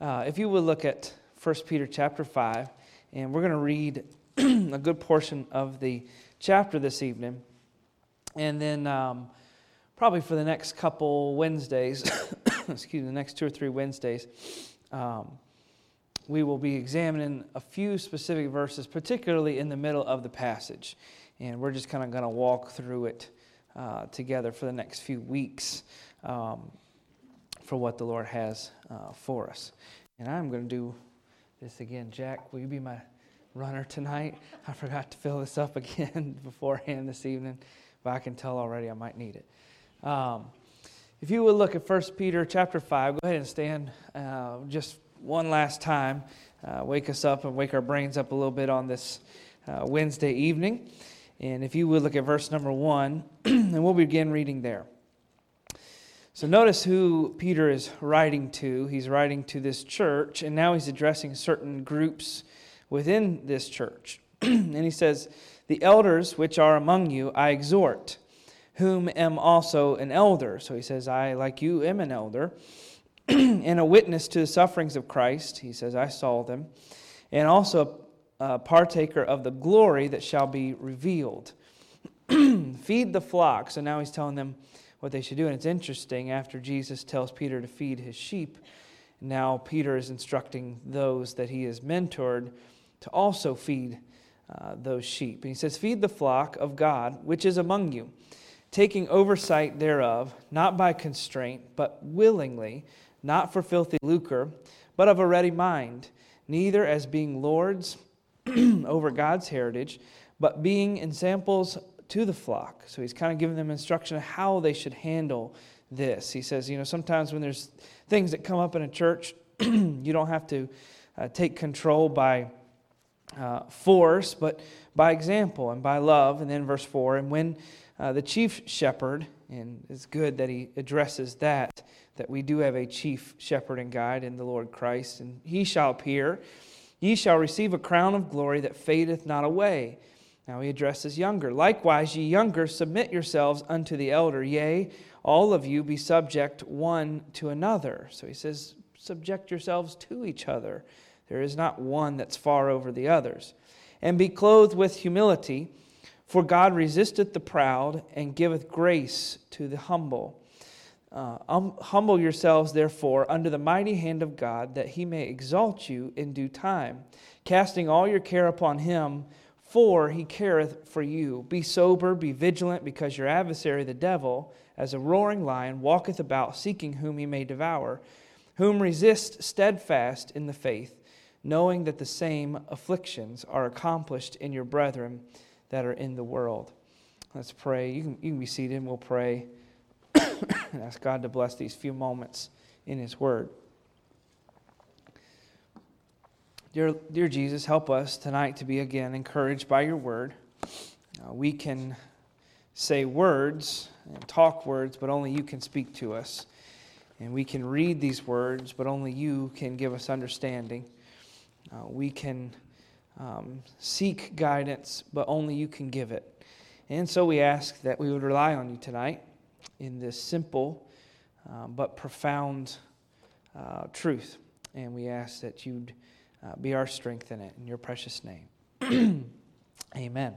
uh, if you would look at 1 Peter chapter 5, and we're going to read a good portion of the chapter this evening. And then, um, probably for the next couple Wednesdays, excuse me, the next two or three Wednesdays, um, we will be examining a few specific verses, particularly in the middle of the passage. And we're just kind of going to walk through it uh, together for the next few weeks um, for what the Lord has uh, for us. And I'm going to do this again. Jack, will you be my runner tonight? I forgot to fill this up again beforehand this evening, but I can tell already I might need it. Um, if you would look at 1 Peter chapter 5, go ahead and stand uh, just one last time, uh, wake us up and wake our brains up a little bit on this uh, Wednesday evening. And if you would look at verse number 1, and we'll begin reading there. So notice who Peter is writing to. He's writing to this church, and now he's addressing certain groups within this church. and he says, The elders which are among you I exhort, whom am also an elder. So he says, I, like you, am an elder. and a witness to the sufferings of Christ. He says, I saw them. And also a partaker of the glory that shall be revealed. feed the flock. So now he's telling them what they should do. And it's interesting, after Jesus tells Peter to feed his sheep, now Peter is instructing those that he has mentored to also feed uh, those sheep. And he says, Feed the flock of God which is among you, taking oversight thereof, not by constraint, but willingly not for filthy lucre, but of a ready mind, neither as being lords over God's heritage, but being ensamples to the flock. So he's kind of giving them instruction of how they should handle this. He says, you know, sometimes when there's things that come up in a church, you don't have to uh, take control by uh, force, but by example and by love. And then verse 4 and when uh, the chief shepherd, and it's good that he addresses that, that we do have a chief shepherd and guide in the Lord Christ, and he shall appear. Ye shall receive a crown of glory that fadeth not away. Now he addresses younger. Likewise, ye younger, submit yourselves unto the elder. Yea, all of you be subject one to another. So he says, subject yourselves to each other. There is not one that's far over the others. And be clothed with humility, for God resisteth the proud and giveth grace to the humble. Uh, um, humble yourselves, therefore, under the mighty hand of God, that he may exalt you in due time, casting all your care upon him, for he careth for you. Be sober, be vigilant, because your adversary, the devil, as a roaring lion, walketh about, seeking whom he may devour, whom resist steadfast in the faith, knowing that the same afflictions are accomplished in your brethren that are in the world. Let's pray. You can, you can be seated, and we'll pray and ask God to bless these few moments in His Word. Dear, dear Jesus, help us tonight to be again encouraged by your Word. Uh, we can say words and talk words, but only you can speak to us. And we can read these words, but only you can give us understanding. Uh, we can um, seek guidance, but only you can give it. And so we ask that we would rely on you tonight in this simple uh, but profound uh, truth. And we ask that you'd uh, be our strength in it. In your precious name. Amen.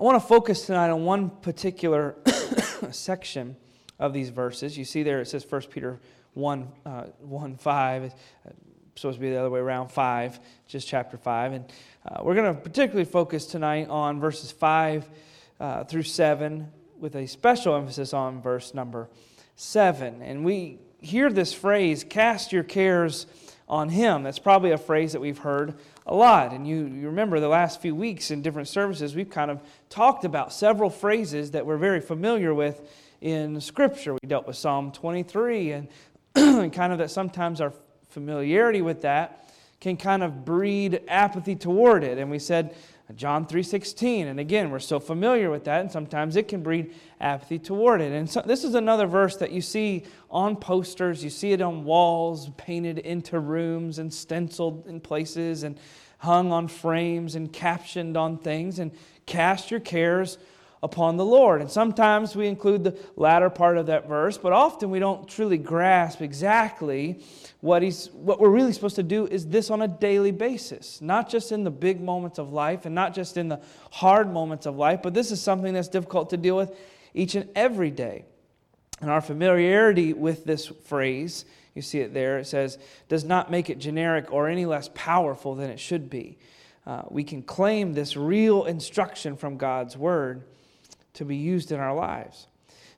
I want to focus tonight on one particular section of these verses. You see there it says 1 Peter 1, uh, 1 5. It's supposed to be the other way around, 5, just chapter 5. And uh, we're going to particularly focus tonight on verses 5 uh, through 7 with a special emphasis on verse number 7. And we hear this phrase, cast your cares on him. That's probably a phrase that we've heard a lot. And you, you remember the last few weeks in different services, we've kind of talked about several phrases that we're very familiar with in Scripture. We dealt with Psalm 23, and, and kind of that sometimes our familiarity with that can kind of breed apathy toward it. And we said, John 3:16 and again we're so familiar with that and sometimes it can breed apathy toward it. And so this is another verse that you see on posters, you see it on walls, painted into rooms and stenciled in places and hung on frames and captioned on things. And cast your cares upon the Lord. And sometimes we include the latter part of that verse, but often we don't truly grasp exactly what, he's, what we're really supposed to do is this on a daily basis, not just in the big moments of life and not just in the hard moments of life, but this is something that's difficult to deal with each and every day. And our familiarity with this phrase, you see it there, it says, does not make it generic or any less powerful than it should be. Uh, we can claim this real instruction from God's word to be used in our lives.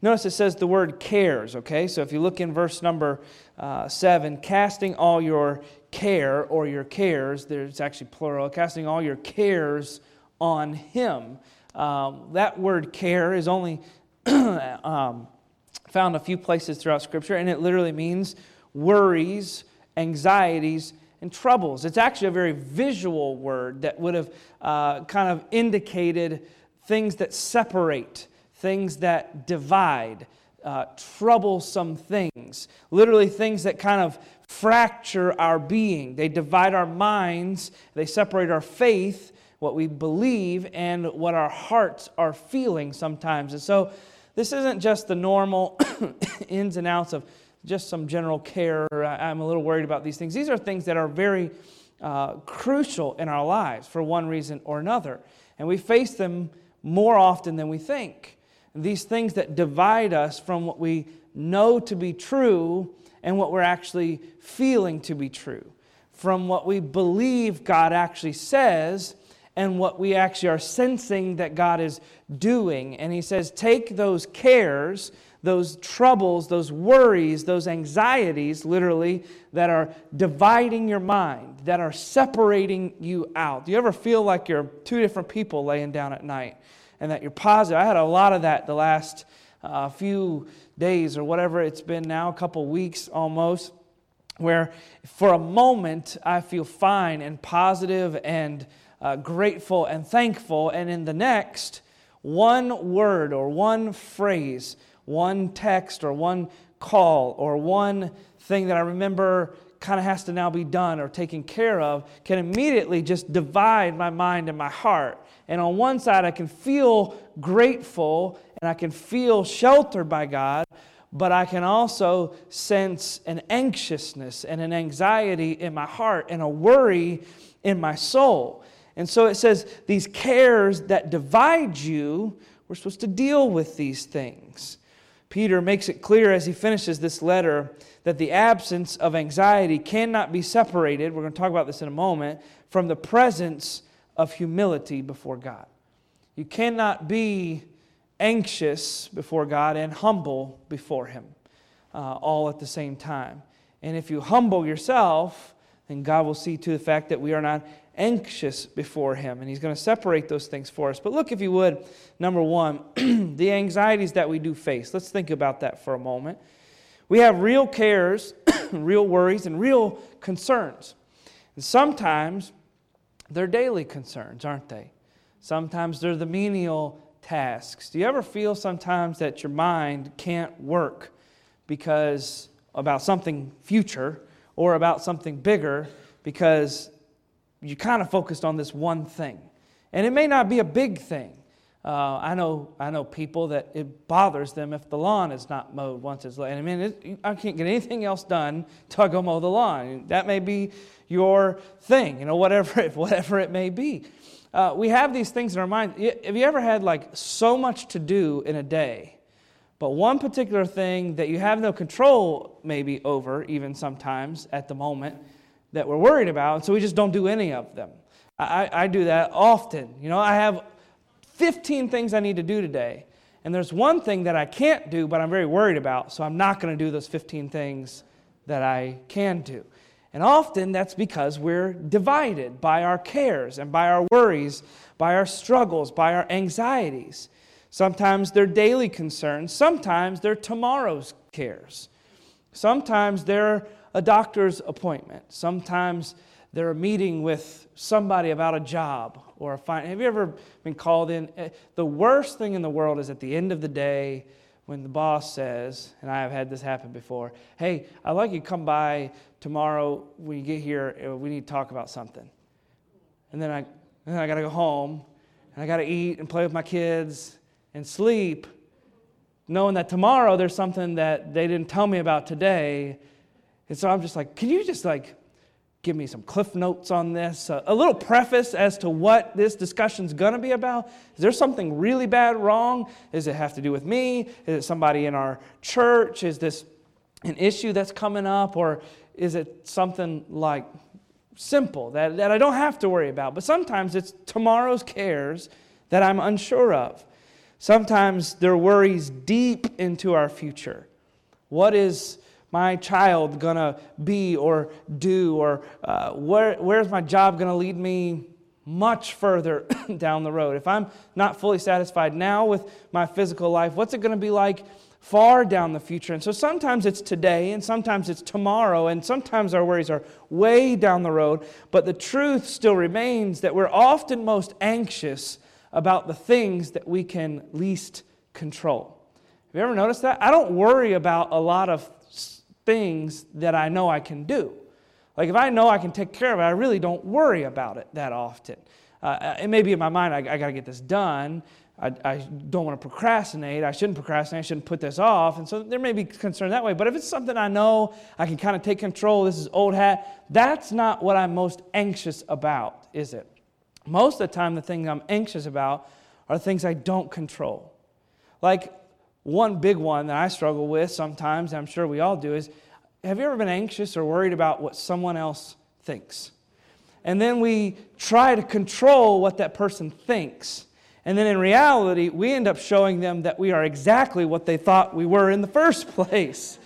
Notice it says the word cares, okay? So if you look in verse number uh, 7, casting all your care or your cares, there's actually plural, casting all your cares on Him. Um, that word care is only um, found a few places throughout Scripture, and it literally means worries, anxieties, and troubles. It's actually a very visual word that would have uh, kind of indicated things that separate, things that divide, uh, troublesome things, literally things that kind of fracture our being. They divide our minds, they separate our faith, what we believe, and what our hearts are feeling sometimes. And so, this isn't just the normal ins and outs of just some general care. I'm a little worried about these things. These are things that are very uh, crucial in our lives for one reason or another. And we face them more often than we think. These things that divide us from what we know to be true and what we're actually feeling to be true, from what we believe God actually says and what we actually are sensing that God is doing. And He says, take those cares those troubles, those worries, those anxieties, literally, that are dividing your mind, that are separating you out. Do you ever feel like you're two different people laying down at night and that you're positive? I had a lot of that the last uh, few days or whatever it's been now, a couple weeks almost, where for a moment I feel fine and positive and uh, grateful and thankful, and in the next, one word or one phrase one text or one call or one thing that I remember kind of has to now be done or taken care of can immediately just divide my mind and my heart. And on one side, I can feel grateful and I can feel sheltered by God, but I can also sense an anxiousness and an anxiety in my heart and a worry in my soul. And so it says, these cares that divide you, we're supposed to deal with these things. Peter makes it clear as he finishes this letter that the absence of anxiety cannot be separated, we're going to talk about this in a moment, from the presence of humility before God. You cannot be anxious before God and humble before Him uh, all at the same time. And if you humble yourself, then God will see to the fact that we are not anxious before Him. And He's going to separate those things for us. But look, if you would, number one, the anxieties that we do face. Let's think about that for a moment. We have real cares, real worries, and real concerns. And sometimes they're daily concerns, aren't they? Sometimes they're the menial tasks. Do you ever feel sometimes that your mind can't work because about something future or about something bigger because you kind of focused on this one thing. And it may not be a big thing. Uh, I know I know people that it bothers them if the lawn is not mowed once it's laid. I mean, it, I can't get anything else done till I go mow the lawn. That may be your thing, you know, whatever it, whatever it may be. Uh, we have these things in our mind. Have you ever had like so much to do in a day, but one particular thing that you have no control maybe over, even sometimes at the moment, that we're worried about, so we just don't do any of them. I, I do that often. You know, I have 15 things I need to do today, and there's one thing that I can't do, but I'm very worried about, so I'm not going to do those 15 things that I can do. And often that's because we're divided by our cares and by our worries, by our struggles, by our anxieties. Sometimes they're daily concerns, sometimes they're tomorrow's cares. Sometimes they're a doctor's appointment. Sometimes they're a meeting with somebody about a job or a fine. Have you ever been called in? Eh, the worst thing in the world is at the end of the day when the boss says, and I have had this happen before, hey, I'd like you to come by tomorrow when you get here. Eh, we need to talk about something. And then I, and then I got to go home and I got to eat and play with my kids and sleep knowing that tomorrow there's something that they didn't tell me about today. And so I'm just like, can you just like give me some cliff notes on this? Uh, a little preface as to what this discussion's going to be about. Is there something really bad wrong? Does it have to do with me? Is it somebody in our church? Is this an issue that's coming up? Or is it something like simple that, that I don't have to worry about? But sometimes it's tomorrow's cares that I'm unsure of. Sometimes there are worries deep into our future. What is my child going to be or do? Or uh, where, where's my job going to lead me much further down the road? If I'm not fully satisfied now with my physical life, what's it going to be like far down the future? And so sometimes it's today, and sometimes it's tomorrow, and sometimes our worries are way down the road. But the truth still remains that we're often most anxious about the things that we can least control. Have you ever noticed that? I don't worry about a lot of things that I know I can do. Like if I know I can take care of it, I really don't worry about it that often. Uh, it may be in my mind, I, I got to get this done. I, I, don't want to procrastinate. I shouldn't procrastinate. I shouldn't put this off. And so there may be concern that way. But if it's something I know I can kind of take control, this is old hat, that's not what I'm most anxious about, is it? Most of the time, the things I'm anxious about are things I don't control. Like one big one that I struggle with sometimes, I'm sure we all do, is have you ever been anxious or worried about what someone else thinks? And then we try to control what that person thinks. And then in reality, we end up showing them that we are exactly what they thought we were in the first place.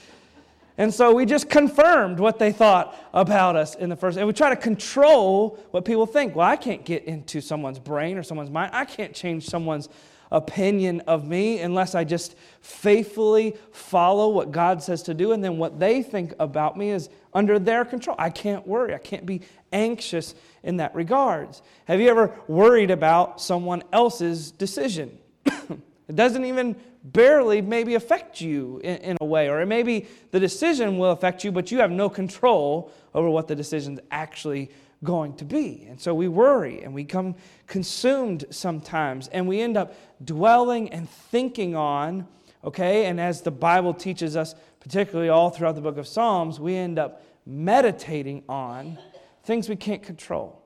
And so we just confirmed what they thought about us in the first. And we try to control what people think. Well, I can't get into someone's brain or someone's mind. I can't change someone's opinion of me unless I just faithfully follow what God says to do. And then what they think about me is under their control. I can't worry. I can't be anxious in that regards. Have you ever worried about someone else's decision? it doesn't even barely maybe affect you in, in, a way, or maybe the decision will affect you, but you have no control over what the decision's actually going to be. And so we worry and we come consumed sometimes, and we end up dwelling and thinking on, okay, and as the Bible teaches us, particularly all throughout the book of Psalms, we end up meditating on things we can't control.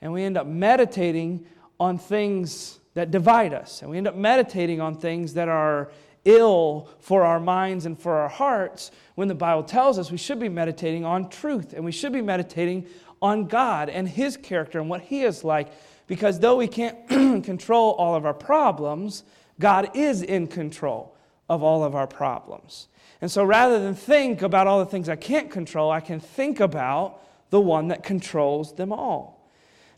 And we end up meditating on things that divide us. And we end up meditating on things that are ill for our minds and for our hearts when the Bible tells us we should be meditating on truth and we should be meditating on God and His character and what He is like. Because though we can't control all of our problems, God is in control of all of our problems. And so rather than think about all the things I can't control, I can think about the one that controls them all.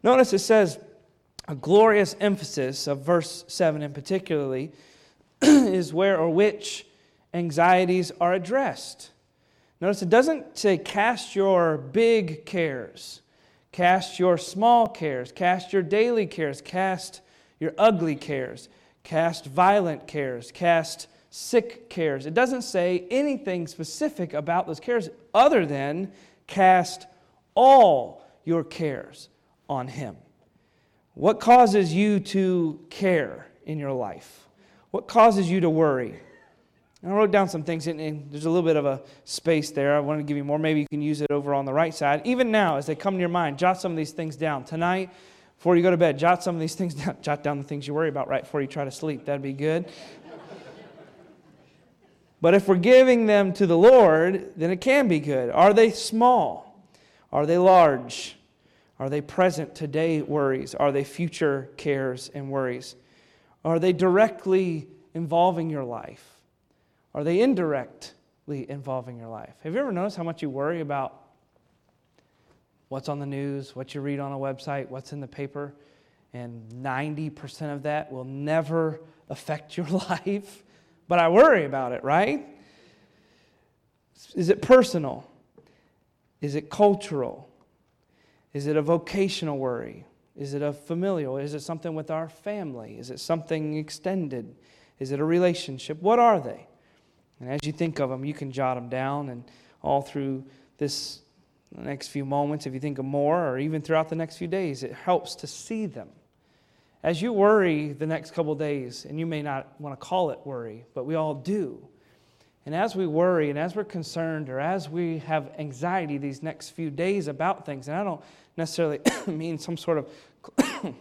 Notice it says, a glorious emphasis of verse 7 in particularly is where or which anxieties are addressed. Notice it doesn't say cast your big cares, cast your small cares, cast your daily cares, cast your ugly cares, cast violent cares, cast sick cares. It doesn't say anything specific about those cares other than cast all your cares on Him. What causes you to care in your life? What causes you to worry? I wrote down some things, and there's a little bit of a space there. I want to give you more. Maybe you can use it over on the right side. Even now, as they come to your mind, jot some of these things down. Tonight, before you go to bed, jot some of these things down. Jot down the things you worry about right before you try to sleep. That'd be good. but if we're giving them to the Lord, then it can be good. Are they small? Are they large? Are they present today worries? Are they future cares and worries? Are they directly involving your life? Are they indirectly involving your life? Have you ever noticed how much you worry about what's on the news, what you read on a website, what's in the paper? And 90% of that will never affect your life. But I worry about it, right? Is it personal? Is it cultural? Is it a vocational worry? Is it a familial? Is it something with our family? Is it something extended? Is it a relationship? What are they? And as you think of them, you can jot them down, and all through this next few moments, if you think of more, or even throughout the next few days, it helps to see them. as you worry the next couple days, and you may not want to call it worry, but we all do. And as we worry and as we're concerned or as we have anxiety these next few days about things, and I don't necessarily mean some sort of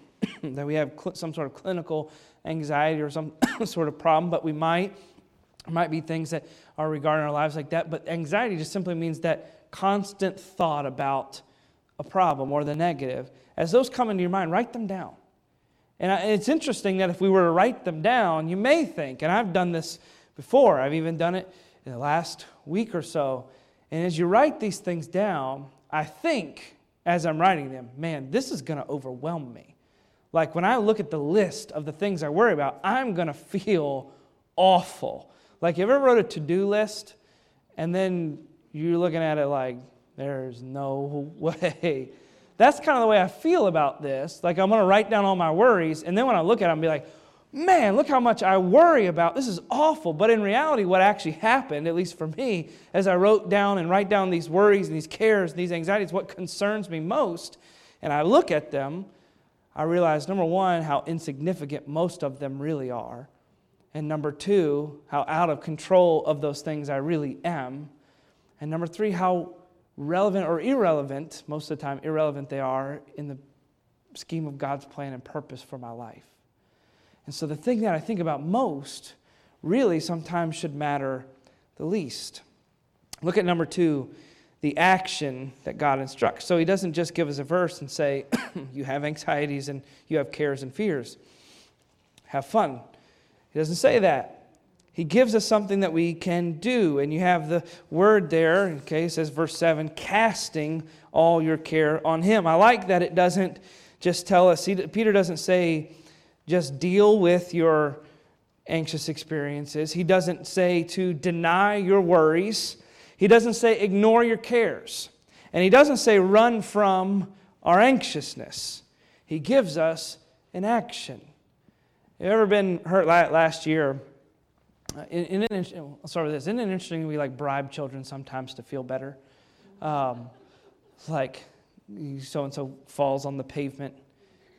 that we have some sort of clinical anxiety or some sort of problem, but we might. Might be things that are regarding our lives like that, but anxiety just simply means that constant thought about a problem or the negative. As those come into your mind, write them down. And it's interesting that if we were to write them down, you may think, and I've done this before, I've even done it in the last week or so. And as you write these things down, I think as I'm writing them, man, this is going to overwhelm me. Like when I look at the list of the things I worry about, I'm going to feel awful. Like, you ever wrote a to do list and then you're looking at it like, there's no way that's kind of the way I feel about this. Like, I'm going to write down all my worries, and then when I look at it, I'm be like, man, look how much I worry about. This is awful. But in reality, what actually happened, at least for me, as I wrote down and write down these worries and these cares and these anxieties, what concerns me most, and I look at them, I realize number one, how insignificant most of them really are. And number two, how out of control of those things I really am. And number three, how relevant or irrelevant, most of the time, irrelevant they are in the scheme of God's plan and purpose for my life. And so the thing that I think about most really sometimes should matter the least. Look at number two, the action that God instructs. So he doesn't just give us a verse and say, you have anxieties and you have cares and fears. Have fun. He doesn't say that. He gives us something that we can do. And you have the word there, okay, it says verse 7 casting all your care on Him. I like that it doesn't just tell us, Peter doesn't say, just deal with your anxious experiences. He doesn't say to deny your worries. He doesn't say ignore your cares. And he doesn't say run from our anxiousness. He gives us an action. You ever been hurt last year? Uh, in, in, I'll start with this. Isn't it interesting we like bribe children sometimes to feel better? Um, like so and so falls on the pavement.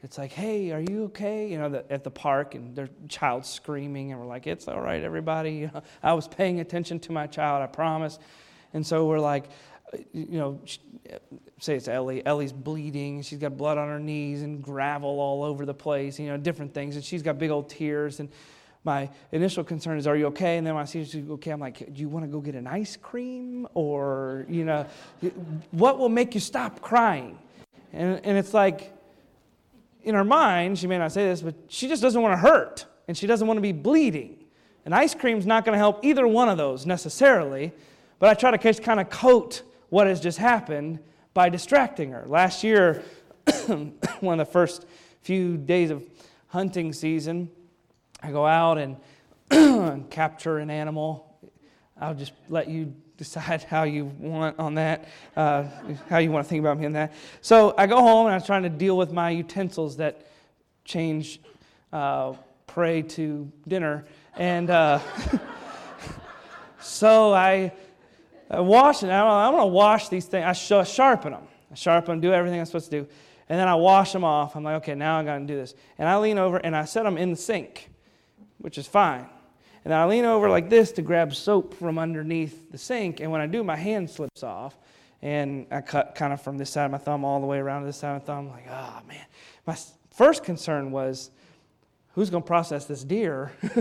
It's like, hey, are you okay? You know, the, at the park, and their child screaming, and we're like, it's all right, everybody. You know, I was paying attention to my child, I promise. And so we're like, you know, say it's Ellie. Ellie's bleeding. She's got blood on her knees and gravel all over the place. You know, different things, and she's got big old tears and my initial concern is, are you okay? And then when I see she's okay, I'm like, do you want to go get an ice cream? Or, you know, what will make you stop crying? And, and it's like, in her mind, she may not say this, but she just doesn't want to hurt and she doesn't want to be bleeding. And ice cream's not going to help either one of those necessarily, but I try to kind of coat what has just happened by distracting her. Last year, one of the first few days of hunting season, I go out and capture an animal. I'll just let you decide how you want on that, uh, how you want to think about me in that. So I go home and I'm trying to deal with my utensils that change uh, prey to dinner. And uh, so I, I wash it. I'm going to wash these things. I sharpen them. I sharpen them, do everything I'm supposed to do. And then I wash them off. I'm like, okay, now I got to do this. And I lean over and I set them in the sink which is fine. And I lean over like this to grab soap from underneath the sink. And when I do, my hand slips off. And I cut kind of from this side of my thumb all the way around to this side of my thumb. I'm like, oh, man. My first concern was, who's going to process this deer?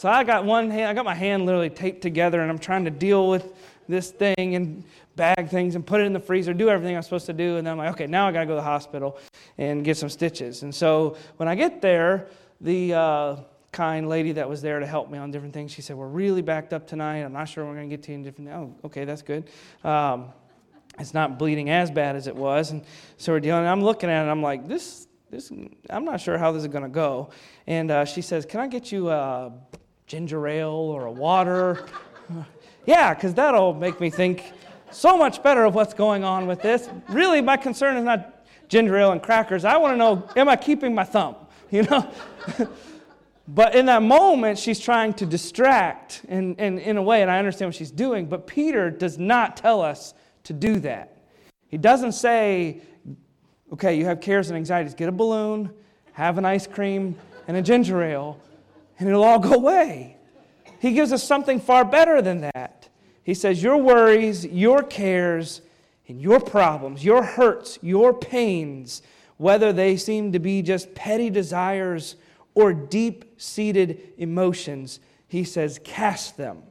so I got one hand, I got my hand literally taped together, and I'm trying to deal with this thing and bag things and put it in the freezer, do everything I'm supposed to do. And then I'm like, okay, now I got to go to the hospital and get some stitches. And so when I get there, the. Uh, kind lady that was there to help me on different things. She said, We're really backed up tonight. I'm not sure we're going to get to you in different. Oh, okay, that's good. Um, it's not bleeding as bad as it was. And so we're dealing. I'm looking at it, I'm like, This, this, I'm not sure how this is going to go. And uh, she says, Can I get you a ginger ale or a water? yeah, because that'll make me think so much better of what's going on with this. Really, my concern is not ginger ale and crackers. I want to know, am I keeping my thumb? You know? But in that moment, she's trying to distract in, in, in a way, and I understand what she's doing, but Peter does not tell us to do that. He doesn't say, okay, you have cares and anxieties, get a balloon have an ice cream and a ginger ale, and it'll all go away. He gives us something far better than that. He says, Your worries, your cares, and your problems, your hurts, your pains, whether they seem to be just petty desires or deep seated emotions, he says, cast them,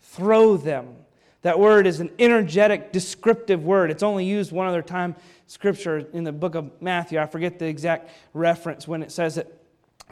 throw them. That word is an energetic, descriptive word. It's only used one other time, scripture, in the book of Matthew. I forget the exact reference when it says that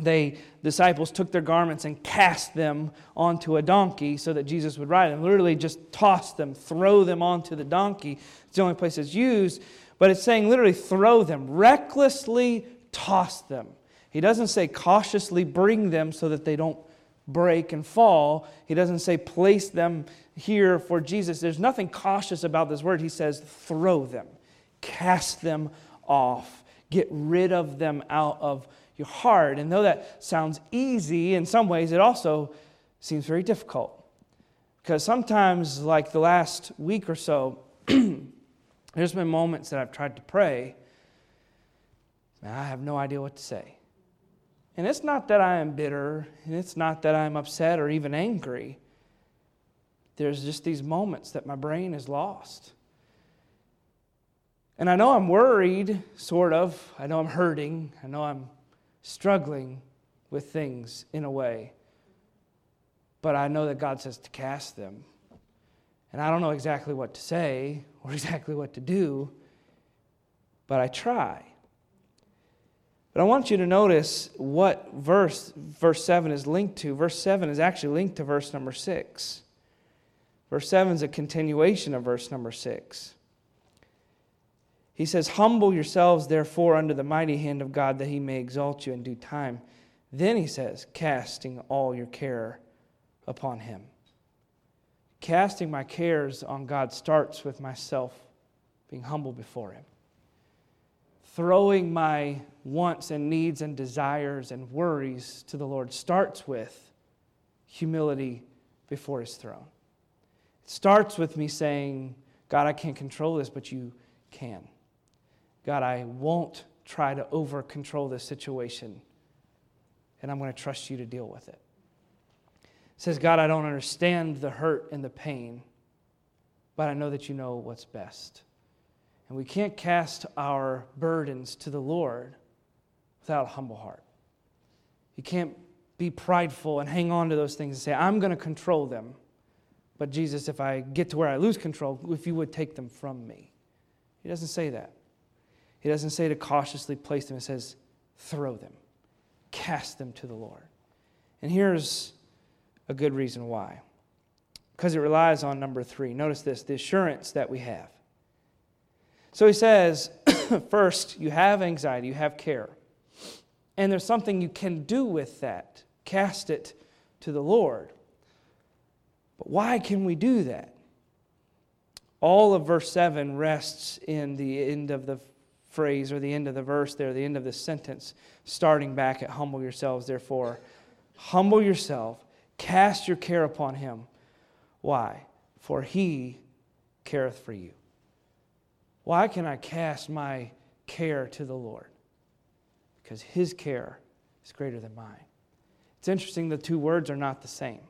they disciples took their garments and cast them onto a donkey so that Jesus would ride them. Literally just toss them, throw them onto the donkey. It's the only place it's used, but it's saying literally throw them, recklessly toss them. He doesn't say cautiously bring them so that they don't break and fall. He doesn't say place them here for Jesus. There's nothing cautious about this word. He says throw them, cast them off, get rid of them out of your heart. And though that sounds easy in some ways, it also seems very difficult. Because sometimes, like the last week or so, there's been moments that I've tried to pray, and I have no idea what to say. And it's not that I am bitter, and it's not that I'm upset or even angry. There's just these moments that my brain is lost. And I know I'm worried, sort of. I know I'm hurting. I know I'm struggling with things in a way. But I know that God says to cast them. And I don't know exactly what to say or exactly what to do, but I try. But I want you to notice what verse verse 7 is linked to. Verse 7 is actually linked to verse number 6. Verse 7 is a continuation of verse number 6. He says, Humble yourselves, therefore, under the mighty hand of God, that he may exalt you in due time. Then he says, Casting all your care upon him. Casting my cares on God starts with myself being humble before him. Throwing my wants and needs and desires and worries to the Lord starts with humility before his throne. It starts with me saying, God, I can't control this, but you can. God, I won't try to over control this situation, and I'm going to trust you to deal with it. It says, God, I don't understand the hurt and the pain, but I know that you know what's best. And we can't cast our burdens to the Lord without a humble heart. You can't be prideful and hang on to those things and say, I'm going to control them. But Jesus, if I get to where I lose control, if you would take them from me. He doesn't say that. He doesn't say to cautiously place them, it says, throw them, cast them to the Lord. And here's a good reason why. Because it relies on number three. Notice this the assurance that we have. So he says, first, you have anxiety, you have care. And there's something you can do with that. Cast it to the Lord. But why can we do that? All of verse 7 rests in the end of the phrase or the end of the verse there, the end of the sentence, starting back at humble yourselves, therefore. Humble yourself, cast your care upon him. Why? For he careth for you. Why can I cast my care to the Lord? Because his care is greater than mine. It's interesting the two words are not the same.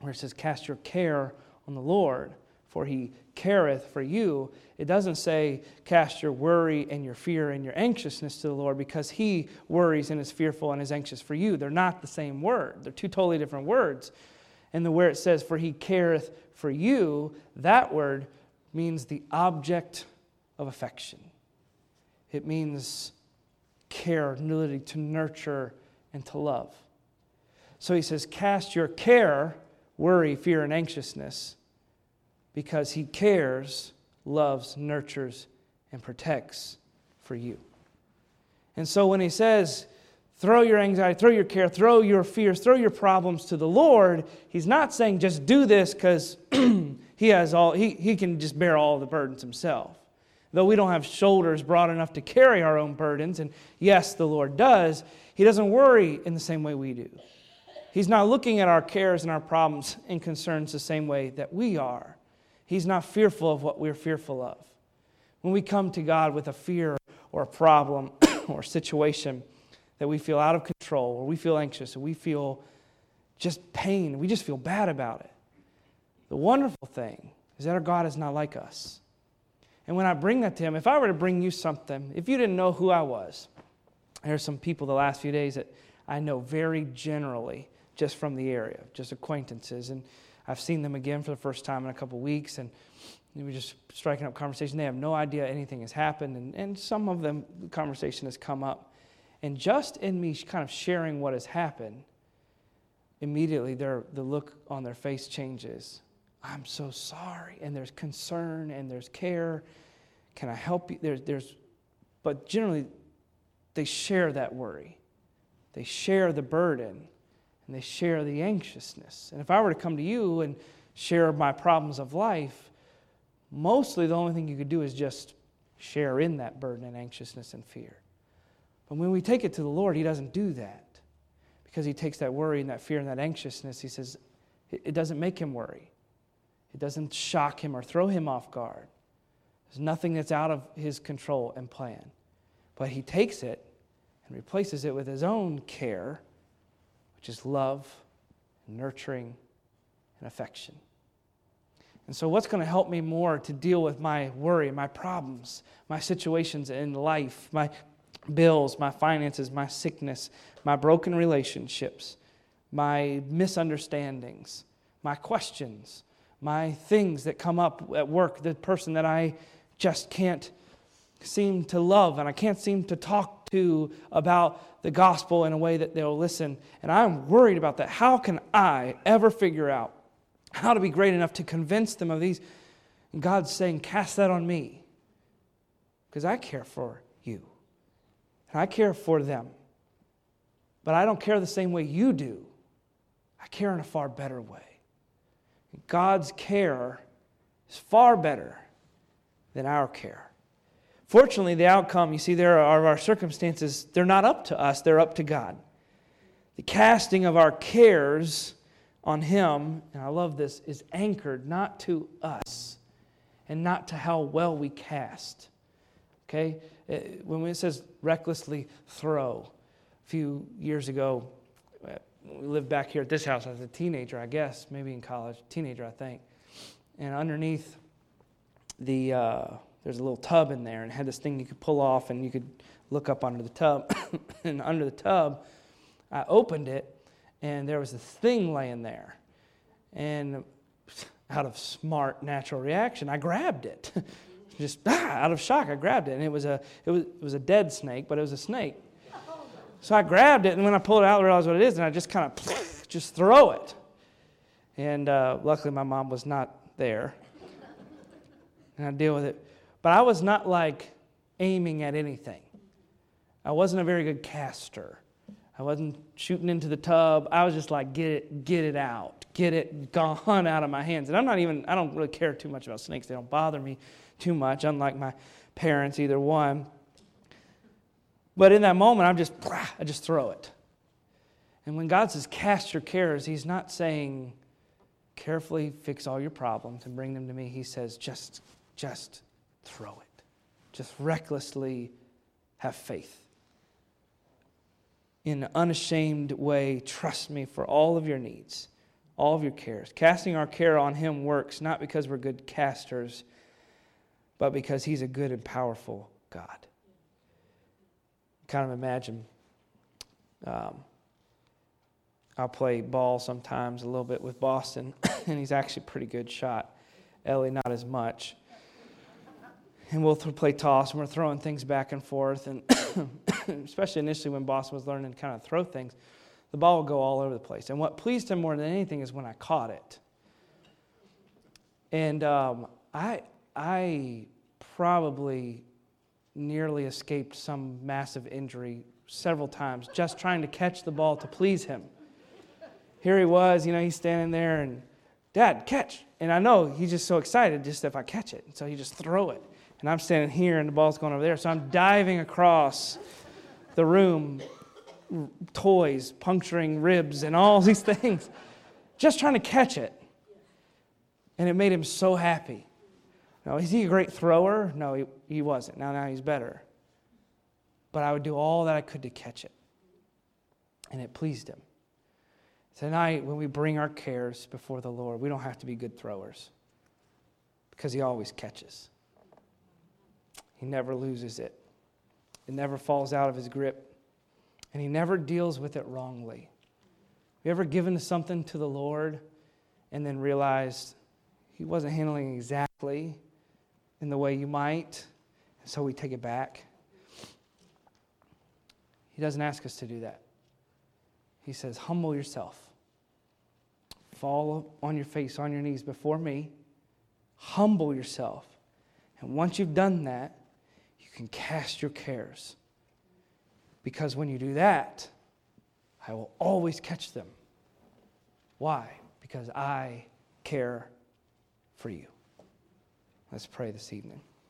Where it says, Cast your care on the Lord, for he careth for you, it doesn't say cast your worry and your fear and your anxiousness to the Lord because he worries and is fearful and is anxious for you. They're not the same word, they're two totally different words. And the where it says, for he careth for you, that word means the object of affection. It means care, ability to nurture and to love. So he says, cast your care, worry, fear, and anxiousness because he cares, loves, nurtures, and protects for you. And so when he says, throw your anxiety, throw your care, throw your fears, throw your problems to the Lord, he's not saying just do this because he has all he, he can just bear all the burdens himself. Though we don't have shoulders broad enough to carry our own burdens, and yes, the Lord does, he doesn't worry in the same way we do. He's not looking at our cares and our problems and concerns the same way that we are. He's not fearful of what we're fearful of. When we come to God with a fear or a problem or a situation, that we feel out of control, or we feel anxious, or we feel just pain. We just feel bad about it. The wonderful thing is that our God is not like us. And when I bring that to Him, if I were to bring you something, if you didn't know who I was, there's some people the last few days that I know very generally just from the area, just acquaintances. And I've seen them again for the first time in a couple weeks, and we were just striking up conversation. They have no idea anything has happened, and, and some of them, the conversation has come up. And just in me kind of sharing what has happened, immediately their, the look on their face changes. I'm so sorry. And there's concern and there's care. Can I help you? There's, there's, but generally, they share that worry. They share the burden and they share the anxiousness. And if I were to come to you and share my problems of life, mostly the only thing you could do is just share in that burden and anxiousness and fear. But when we take it to the Lord, He doesn't do that because He takes that worry and that fear and that anxiousness. He says it doesn't make Him worry, it doesn't shock Him or throw Him off guard. There's nothing that's out of His control and plan. But He takes it and replaces it with His own care, which is love, nurturing, and affection. And so, what's going to help me more to deal with my worry, my problems, my situations in life, my bills, my finances, my sickness, my broken relationships, my misunderstandings, my questions, my things that come up at work, the person that I just can't seem to love and I can't seem to talk to about the gospel in a way that they'll listen. And I'm worried about that. How can I ever figure out how to be great enough to convince them of these? And God's saying, Cast that on me because I care for you and I care for them. But I don't care the same way you do. I care in a far better way. God's care is far better than our care. Fortunately, the outcome, you see, there are our circumstances, they're not up to us, they're up to God. The casting of our cares on Him, and I love this, is anchored not to us and not to how well we cast. Okay? Uh, when it says recklessly throw, a few years ago, uh, we lived back here at this house as a teenager, I guess, maybe in college, teenager, I think. And underneath the, uh, there's a little tub in there, and had this thing you could pull off, and you could look up under the tub. and under the tub, I opened it, and there was this thing laying there. And out of smart natural reaction, I grabbed it. Just ah, out of shock, I grabbed it, and it was a it was it was a dead snake, but it was a snake. So I grabbed it, and when I pulled it out, I realized what it is, and I just kind of just throw it. And uh, luckily, my mom was not there, and I deal with it. But I was not like aiming at anything. I wasn't a very good caster. I wasn't shooting into the tub. I was just like, get it, get it out, get it gone out of my hands. And I'm not even, I don't really care too much about snakes. They don't bother me too much, unlike my parents, either one. But in that moment, I'm just, I just throw it. And when God says, cast your cares, He's not saying, carefully fix all your problems and bring them to me. He says, just, just throw it. Just recklessly have faith. In an unashamed way, trust me for all of your needs, all of your cares. Casting our care on Him works not because we're good casters, but because He's a good and powerful God. Kind of imagine. Um, I'll play ball sometimes a little bit with Boston, and he's actually a pretty good shot. Ellie, not as much. And we'll play toss, and we're throwing things back and forth. And especially initially when Boston was learning to kind of throw things, the ball would go all over the place. And what pleased him more than anything is when I caught it. And um, I, I probably nearly escaped some massive injury several times just trying to catch the ball to please him. Here he was, you know, he's standing there and, Dad, catch. And I know he's just so excited just if I catch it. So he just throw it. And I'm standing here and the ball's going over there. So I'm diving across the room, toys, puncturing ribs, and all these things, just trying to catch it. And it made him so happy. Now, is he a great thrower? No, he, he wasn't. Now, now he's better. But I would do all that I could to catch it. and it pleased him. Tonight, when we bring our cares before the Lord, we don't have to be good throwers because He always catches. He never loses it, it never falls out of His grip, and He never deals with it wrongly. Have you ever given something to the Lord and then realized He wasn't handling exactly in the way you might, and so we take it back? He doesn't ask us to do that. He says, Humble yourself. Fall on your face, on your knees before me. Humble yourself. And once you've done that, can cast your cares. Because when you do that, I will always catch them. Why? Because I care for you. Let's pray this evening.